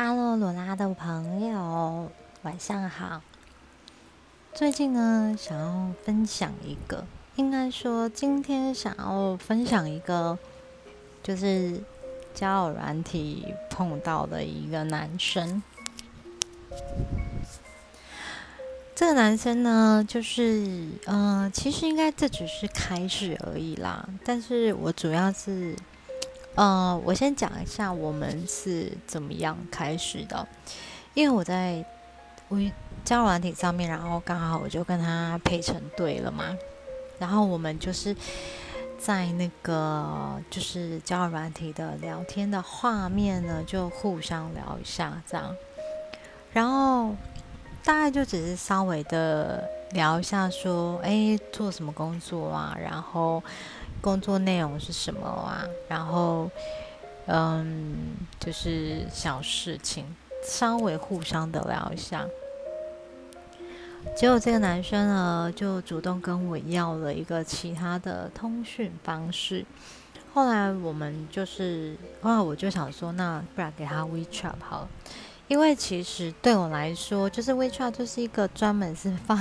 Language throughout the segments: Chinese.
Hello，罗拉的朋友，晚上好。最近呢，想要分享一个，应该说今天想要分享一个，就是交友软体碰到的一个男生。这个男生呢，就是嗯，其实应该这只是开始而已啦。但是我主要是。呃，我先讲一下我们是怎么样开始的，因为我在微交友软体上面，然后刚好我就跟他配成对了嘛，然后我们就是在那个就是交友软体的聊天的画面呢，就互相聊一下这样，然后大概就只是稍微的聊一下，说哎做什么工作啊，然后。工作内容是什么啊？然后，嗯，就是小事情，稍微互相的聊一下。结果这个男生呢，就主动跟我要了一个其他的通讯方式。后来我们就是，后来我就想说，那不然给他 WeChat 好了，因为其实对我来说，就是 WeChat 就是一个专门是放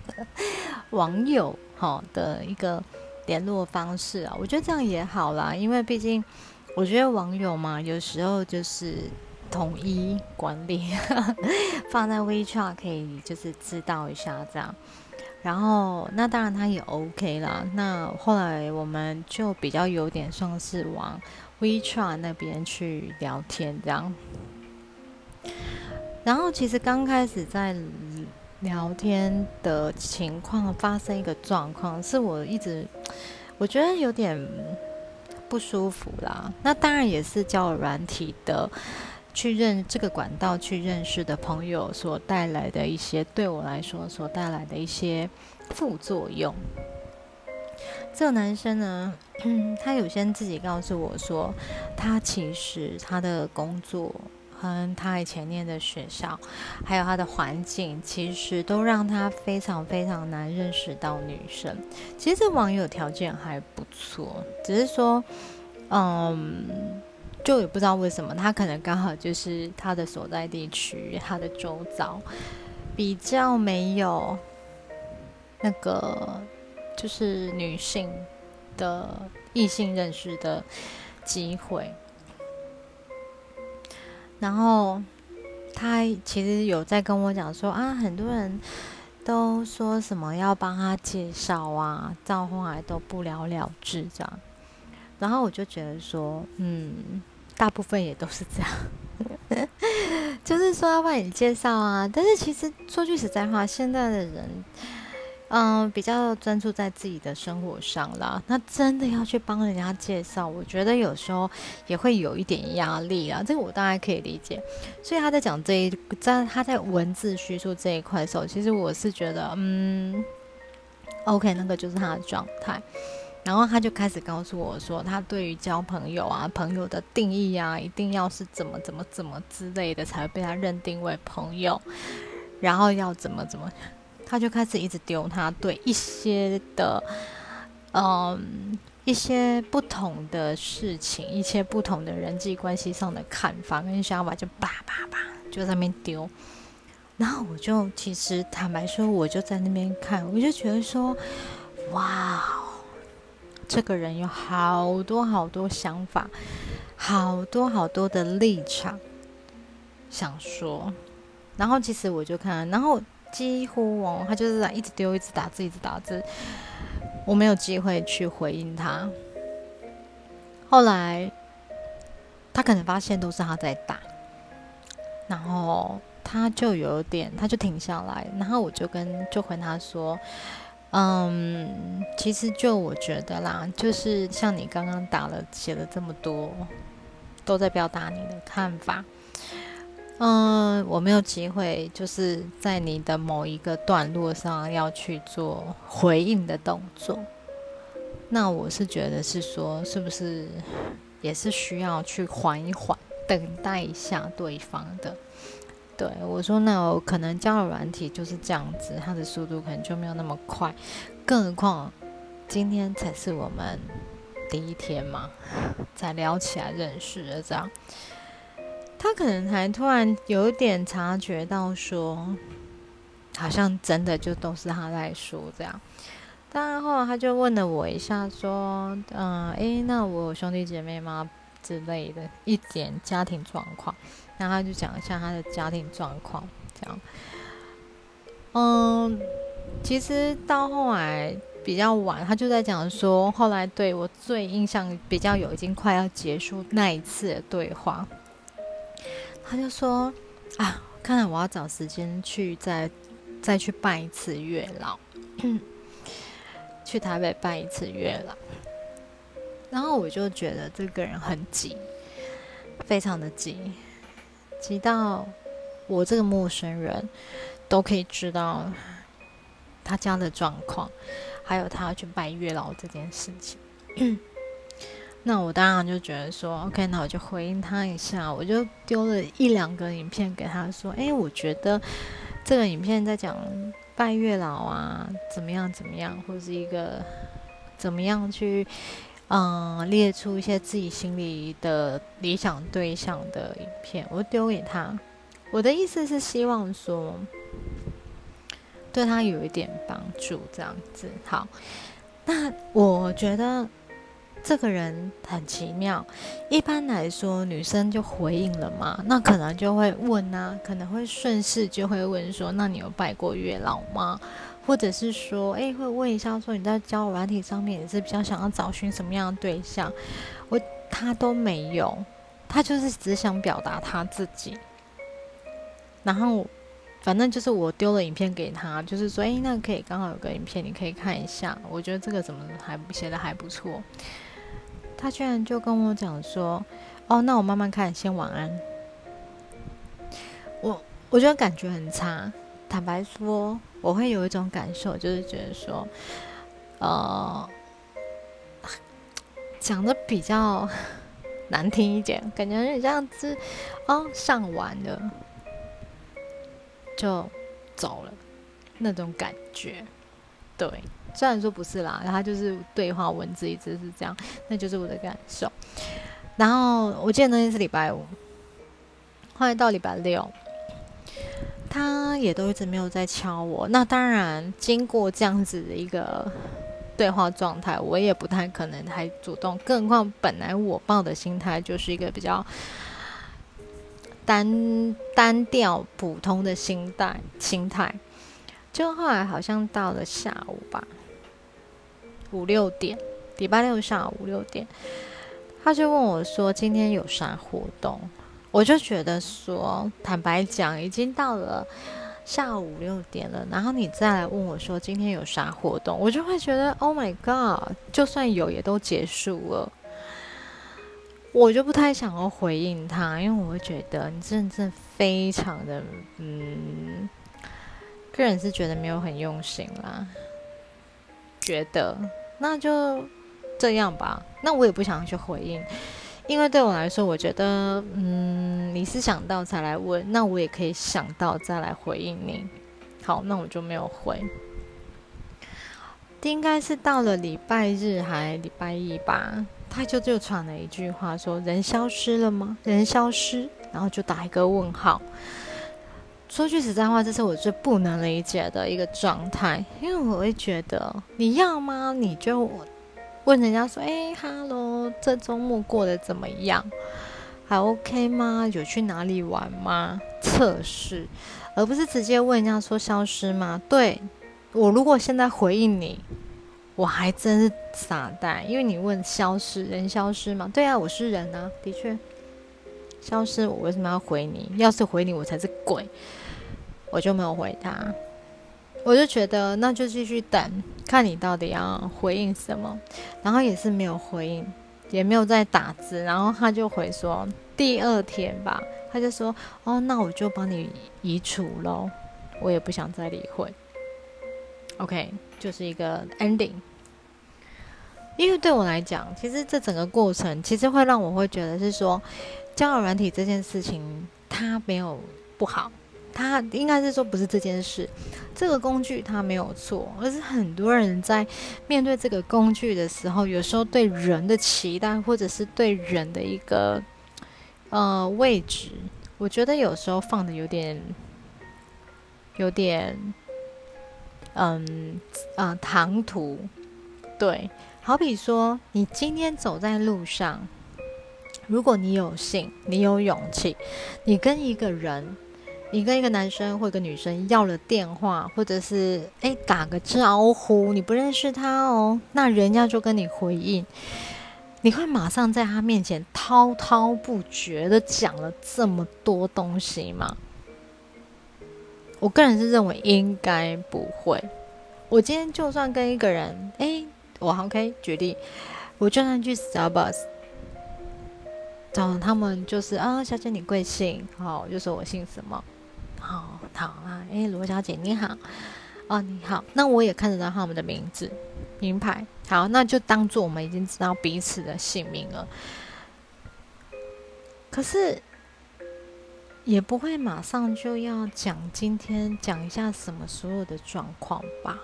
网友哈的一个。联络方式啊，我觉得这样也好啦，因为毕竟我觉得网友嘛，有时候就是统一管理，放在 WeChat 可以就是知道一下这样。然后那当然他也 OK 啦。那后来我们就比较有点像是往 WeChat 那边去聊天这样。然后其实刚开始在聊天的情况发生一个状况，是我一直。我觉得有点不舒服啦。那当然也是交软体的去认这个管道去认识的朋友所带来的一些，对我来说所带来的一些副作用。这个男生呢，他有先自己告诉我说，他其实他的工作。跟他以前念的学校，还有他的环境，其实都让他非常非常难认识到女生。其实这网友条件还不错，只是说，嗯，就也不知道为什么，他可能刚好就是他的所在地区，他的周遭比较没有那个就是女性的异性认识的机会。然后他其实有在跟我讲说啊，很多人都说什么要帮他介绍啊，到后来都不了了之这样。然后我就觉得说，嗯，大部分也都是这样，就是说要帮你介绍啊。但是其实说句实在话，现在的人。嗯，比较专注在自己的生活上啦。那真的要去帮人家介绍，我觉得有时候也会有一点压力啊。这个我大概可以理解。所以他在讲这一，在他在文字叙述这一块的时候，其实我是觉得，嗯，OK，那个就是他的状态。然后他就开始告诉我说，他对于交朋友啊，朋友的定义啊，一定要是怎么怎么怎么之类的，才会被他认定为朋友。然后要怎么怎么。他就开始一直丢他对一些的，嗯，一些不同的事情，一些不同的人际关系上的看法跟想法，就叭叭叭就在那边丢。然后我就其实坦白说，我就在那边看，我就觉得说，哇，这个人有好多好多想法，好多好多的立场想说。然后其实我就看，然后。几乎哦，他就是在一直丢，一直打字，一直打字。我没有机会去回应他。后来他可能发现都是他在打，然后他就有点，他就停下来。然后我就跟就回他说：“嗯，其实就我觉得啦，就是像你刚刚打了写了这么多，都在表达你的看法。”嗯，我没有机会，就是在你的某一个段落上要去做回应的动作。那我是觉得是说，是不是也是需要去缓一缓，等待一下对方的？对我说，那我可能交友软体就是这样子，它的速度可能就没有那么快。更何况今天才是我们第一天嘛，才聊起来认识的这样。他可能还突然有点察觉到说，好像真的就都是他在说这样。当然后来他就问了我一下，说：“嗯，诶，那我有兄弟姐妹吗？之类的，一点家庭状况。”然后他就讲一下他的家庭状况，这样。嗯，其实到后来比较晚，他就在讲说，后来对我最印象比较有，已经快要结束那一次的对话。他就说：“啊，看来我要找时间去再再去拜一次月老，去台北拜一次月老。”然后我就觉得这个人很急，非常的急，急到我这个陌生人都可以知道他家的状况，还有他要去拜月老这件事情。那我当然就觉得说，OK，那我就回应他一下，我就丢了一两个影片给他说，哎，我觉得这个影片在讲拜月老啊，怎么样怎么样，或是一个怎么样去，嗯，列出一些自己心里的理想对象的影片，我丢给他。我的意思是希望说，对他有一点帮助，这样子。好，那我觉得。这个人很奇妙，一般来说女生就回应了嘛，那可能就会问啊，可能会顺势就会问说，那你有拜过月老吗？或者是说，诶，会问一下说你在交友软体上面也是比较想要找寻什么样的对象？我他都没有，他就是只想表达他自己，然后反正就是我丢了影片给他，就是说，诶，那可以刚好有个影片你可以看一下，我觉得这个怎么还写的还不错。他居然就跟我讲说：“哦，那我慢慢看，先晚安。”我我觉得感觉很差。坦白说，我会有一种感受，就是觉得说，呃，讲的比较 难听一点，感觉你这样子，哦，上完了就走了那种感觉，对。虽然说不是啦，他就是对话文字一直是这样，那就是我的感受。然后我记得那天是礼拜五，后来到礼拜六，他也都一直没有在敲我。那当然，经过这样子的一个对话状态，我也不太可能还主动。更何况本来我抱的心态就是一个比较单单调、普通的心态心态。就后来好像到了下午吧。五六点，礼拜六下午五六点，他就问我说：“今天有啥活动？”我就觉得说，坦白讲，已经到了下午五六点了，然后你再来问我说今天有啥活动，我就会觉得 “Oh my God”，就算有也都结束了，我就不太想要回应他，因为我会觉得你真的非常的，嗯，个人是觉得没有很用心啦，觉得。那就这样吧。那我也不想去回应，因为对我来说，我觉得，嗯，你是想到才来问，那我也可以想到再来回应你。好，那我就没有回。应该是到了礼拜日还礼拜一吧，他就就传了一句话，说人消失了吗？人消失，然后就打一个问号。说句实在话，这是我最不能理解的一个状态，因为我会觉得你要吗？你就问人家说：“哎哈喽，这周末过得怎么样？还 OK 吗？有去哪里玩吗？”测试，而不是直接问人家说消失吗？对我如果现在回应你，我还真是傻蛋，因为你问消失人消失吗？对啊，我是人啊，的确消失，我为什么要回你？要是回你，我才是鬼。我就没有回他，我就觉得那就继续等，看你到底要回应什么。然后也是没有回应，也没有再打字。然后他就回说第二天吧，他就说哦，那我就帮你移除喽。我也不想再理会。OK，就是一个 ending。因为对我来讲，其实这整个过程其实会让我会觉得是说，交友软体这件事情它没有不好。他应该是说不是这件事，这个工具它没有错，而是很多人在面对这个工具的时候，有时候对人的期待，或者是对人的一个呃位置，我觉得有时候放的有点，有点，嗯，呃，唐突。对，好比说，你今天走在路上，如果你有幸，你有勇气，你跟一个人。你跟一个男生或一个女生要了电话，或者是诶打个招呼，你不认识他哦，那人家就跟你回应，你会马上在他面前滔滔不绝的讲了这么多东西吗？我个人是认为应该不会。我今天就算跟一个人，诶，我 OK 举例，我就算去 Starbucks 找他们，就是啊，小姐你贵姓？好，就说我姓什么。好好啊，哎，罗小姐你好，哦你好，那我也看得到他们的名字、名牌。好，那就当做我们已经知道彼此的姓名了。可是也不会马上就要讲今天讲一下什么所有的状况吧。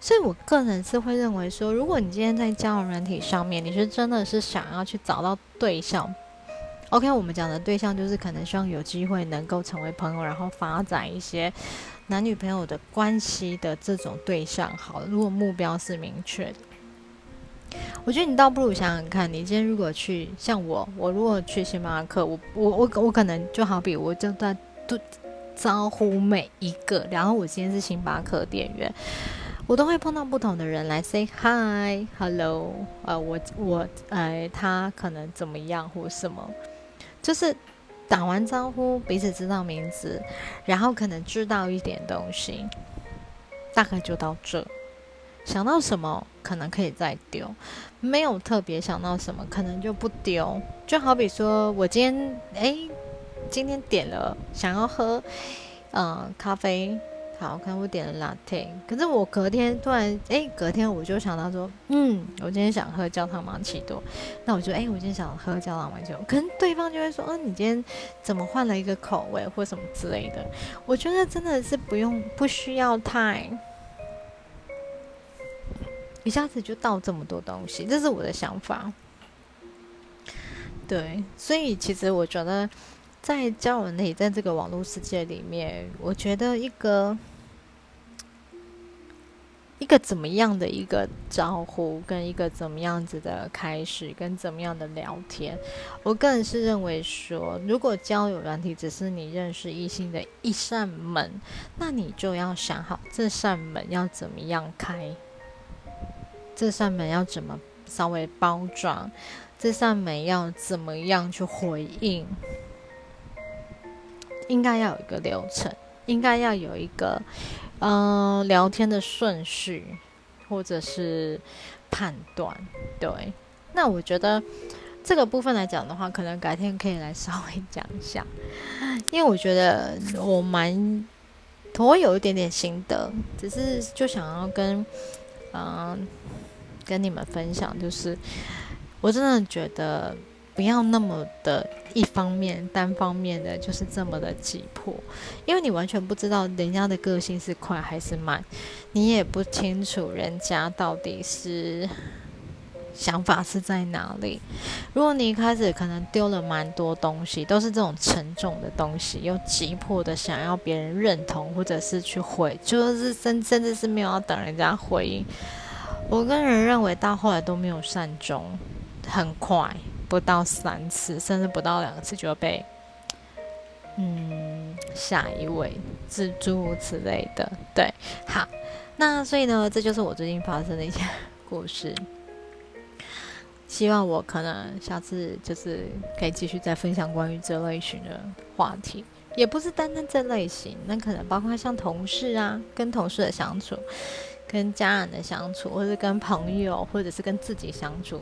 所以我个人是会认为说，如果你今天在交友软体上面，你是真的是想要去找到对象。OK，我们讲的对象就是可能希望有机会能够成为朋友，然后发展一些男女朋友的关系的这种对象。好了，如果目标是明确的，我觉得你倒不如想想看，你今天如果去像我，我如果去星巴克，我我我我可能就好比我就在都招呼每一个，然后我今天是星巴克店员，我都会碰到不同的人来 say hi，hello，呃，我我呃，他可能怎么样或什么。就是打完招呼，彼此知道名字，然后可能知道一点东西，大概就到这。想到什么可能可以再丢，没有特别想到什么，可能就不丢。就好比说我今天哎，今天点了想要喝嗯咖啡。好，看我点了 latte，可是我隔天突然，哎，隔天我就想到说，嗯，我今天想喝焦糖玛奇朵，那我就，哎，我今天想喝焦糖玛奇朵，可能对方就会说，嗯，你今天怎么换了一个口味或什么之类的？我觉得真的是不用，不需要太一下子就倒这么多东西，这是我的想法。对，所以其实我觉得在交友内，在这个网络世界里面，我觉得一个。一个怎么样的一个招呼，跟一个怎么样子的开始，跟怎么样的聊天，我个人是认为说，如果交友软体只是你认识异性的一扇门，那你就要想好这扇门要怎么样开，这扇门要怎么稍微包装，这扇门要怎么样去回应，应该要有一个流程，应该要有一个。嗯，聊天的顺序或者是判断，对。那我觉得这个部分来讲的话，可能改天可以来稍微讲一下，因为我觉得我蛮，我有一点点心得，只是就想要跟嗯跟你们分享，就是我真的觉得。不要那么的一方面、单方面的，就是这么的急迫，因为你完全不知道人家的个性是快还是慢，你也不清楚人家到底是想法是在哪里。如果你一开始可能丢了蛮多东西，都是这种沉重的东西，又急迫的想要别人认同，或者是去回，就是甚甚至是没有要等人家回应。我个人认为到后来都没有善终，很快。不到三次，甚至不到两次就被，嗯，下一位，诸如此类的，对，好，那所以呢，这就是我最近发生的一些 故事。希望我可能下次就是可以继续再分享关于这类型的话题，也不是单单这类型，那可能包括像同事啊，跟同事的相处，跟家人的相处，或者跟朋友，或者是跟自己相处。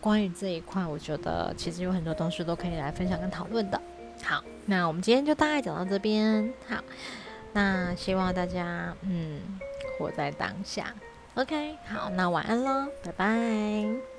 关于这一块，我觉得其实有很多东西都可以来分享跟讨论的。好，那我们今天就大概讲到这边。好，那希望大家嗯活在当下。OK，好，那晚安喽，拜拜。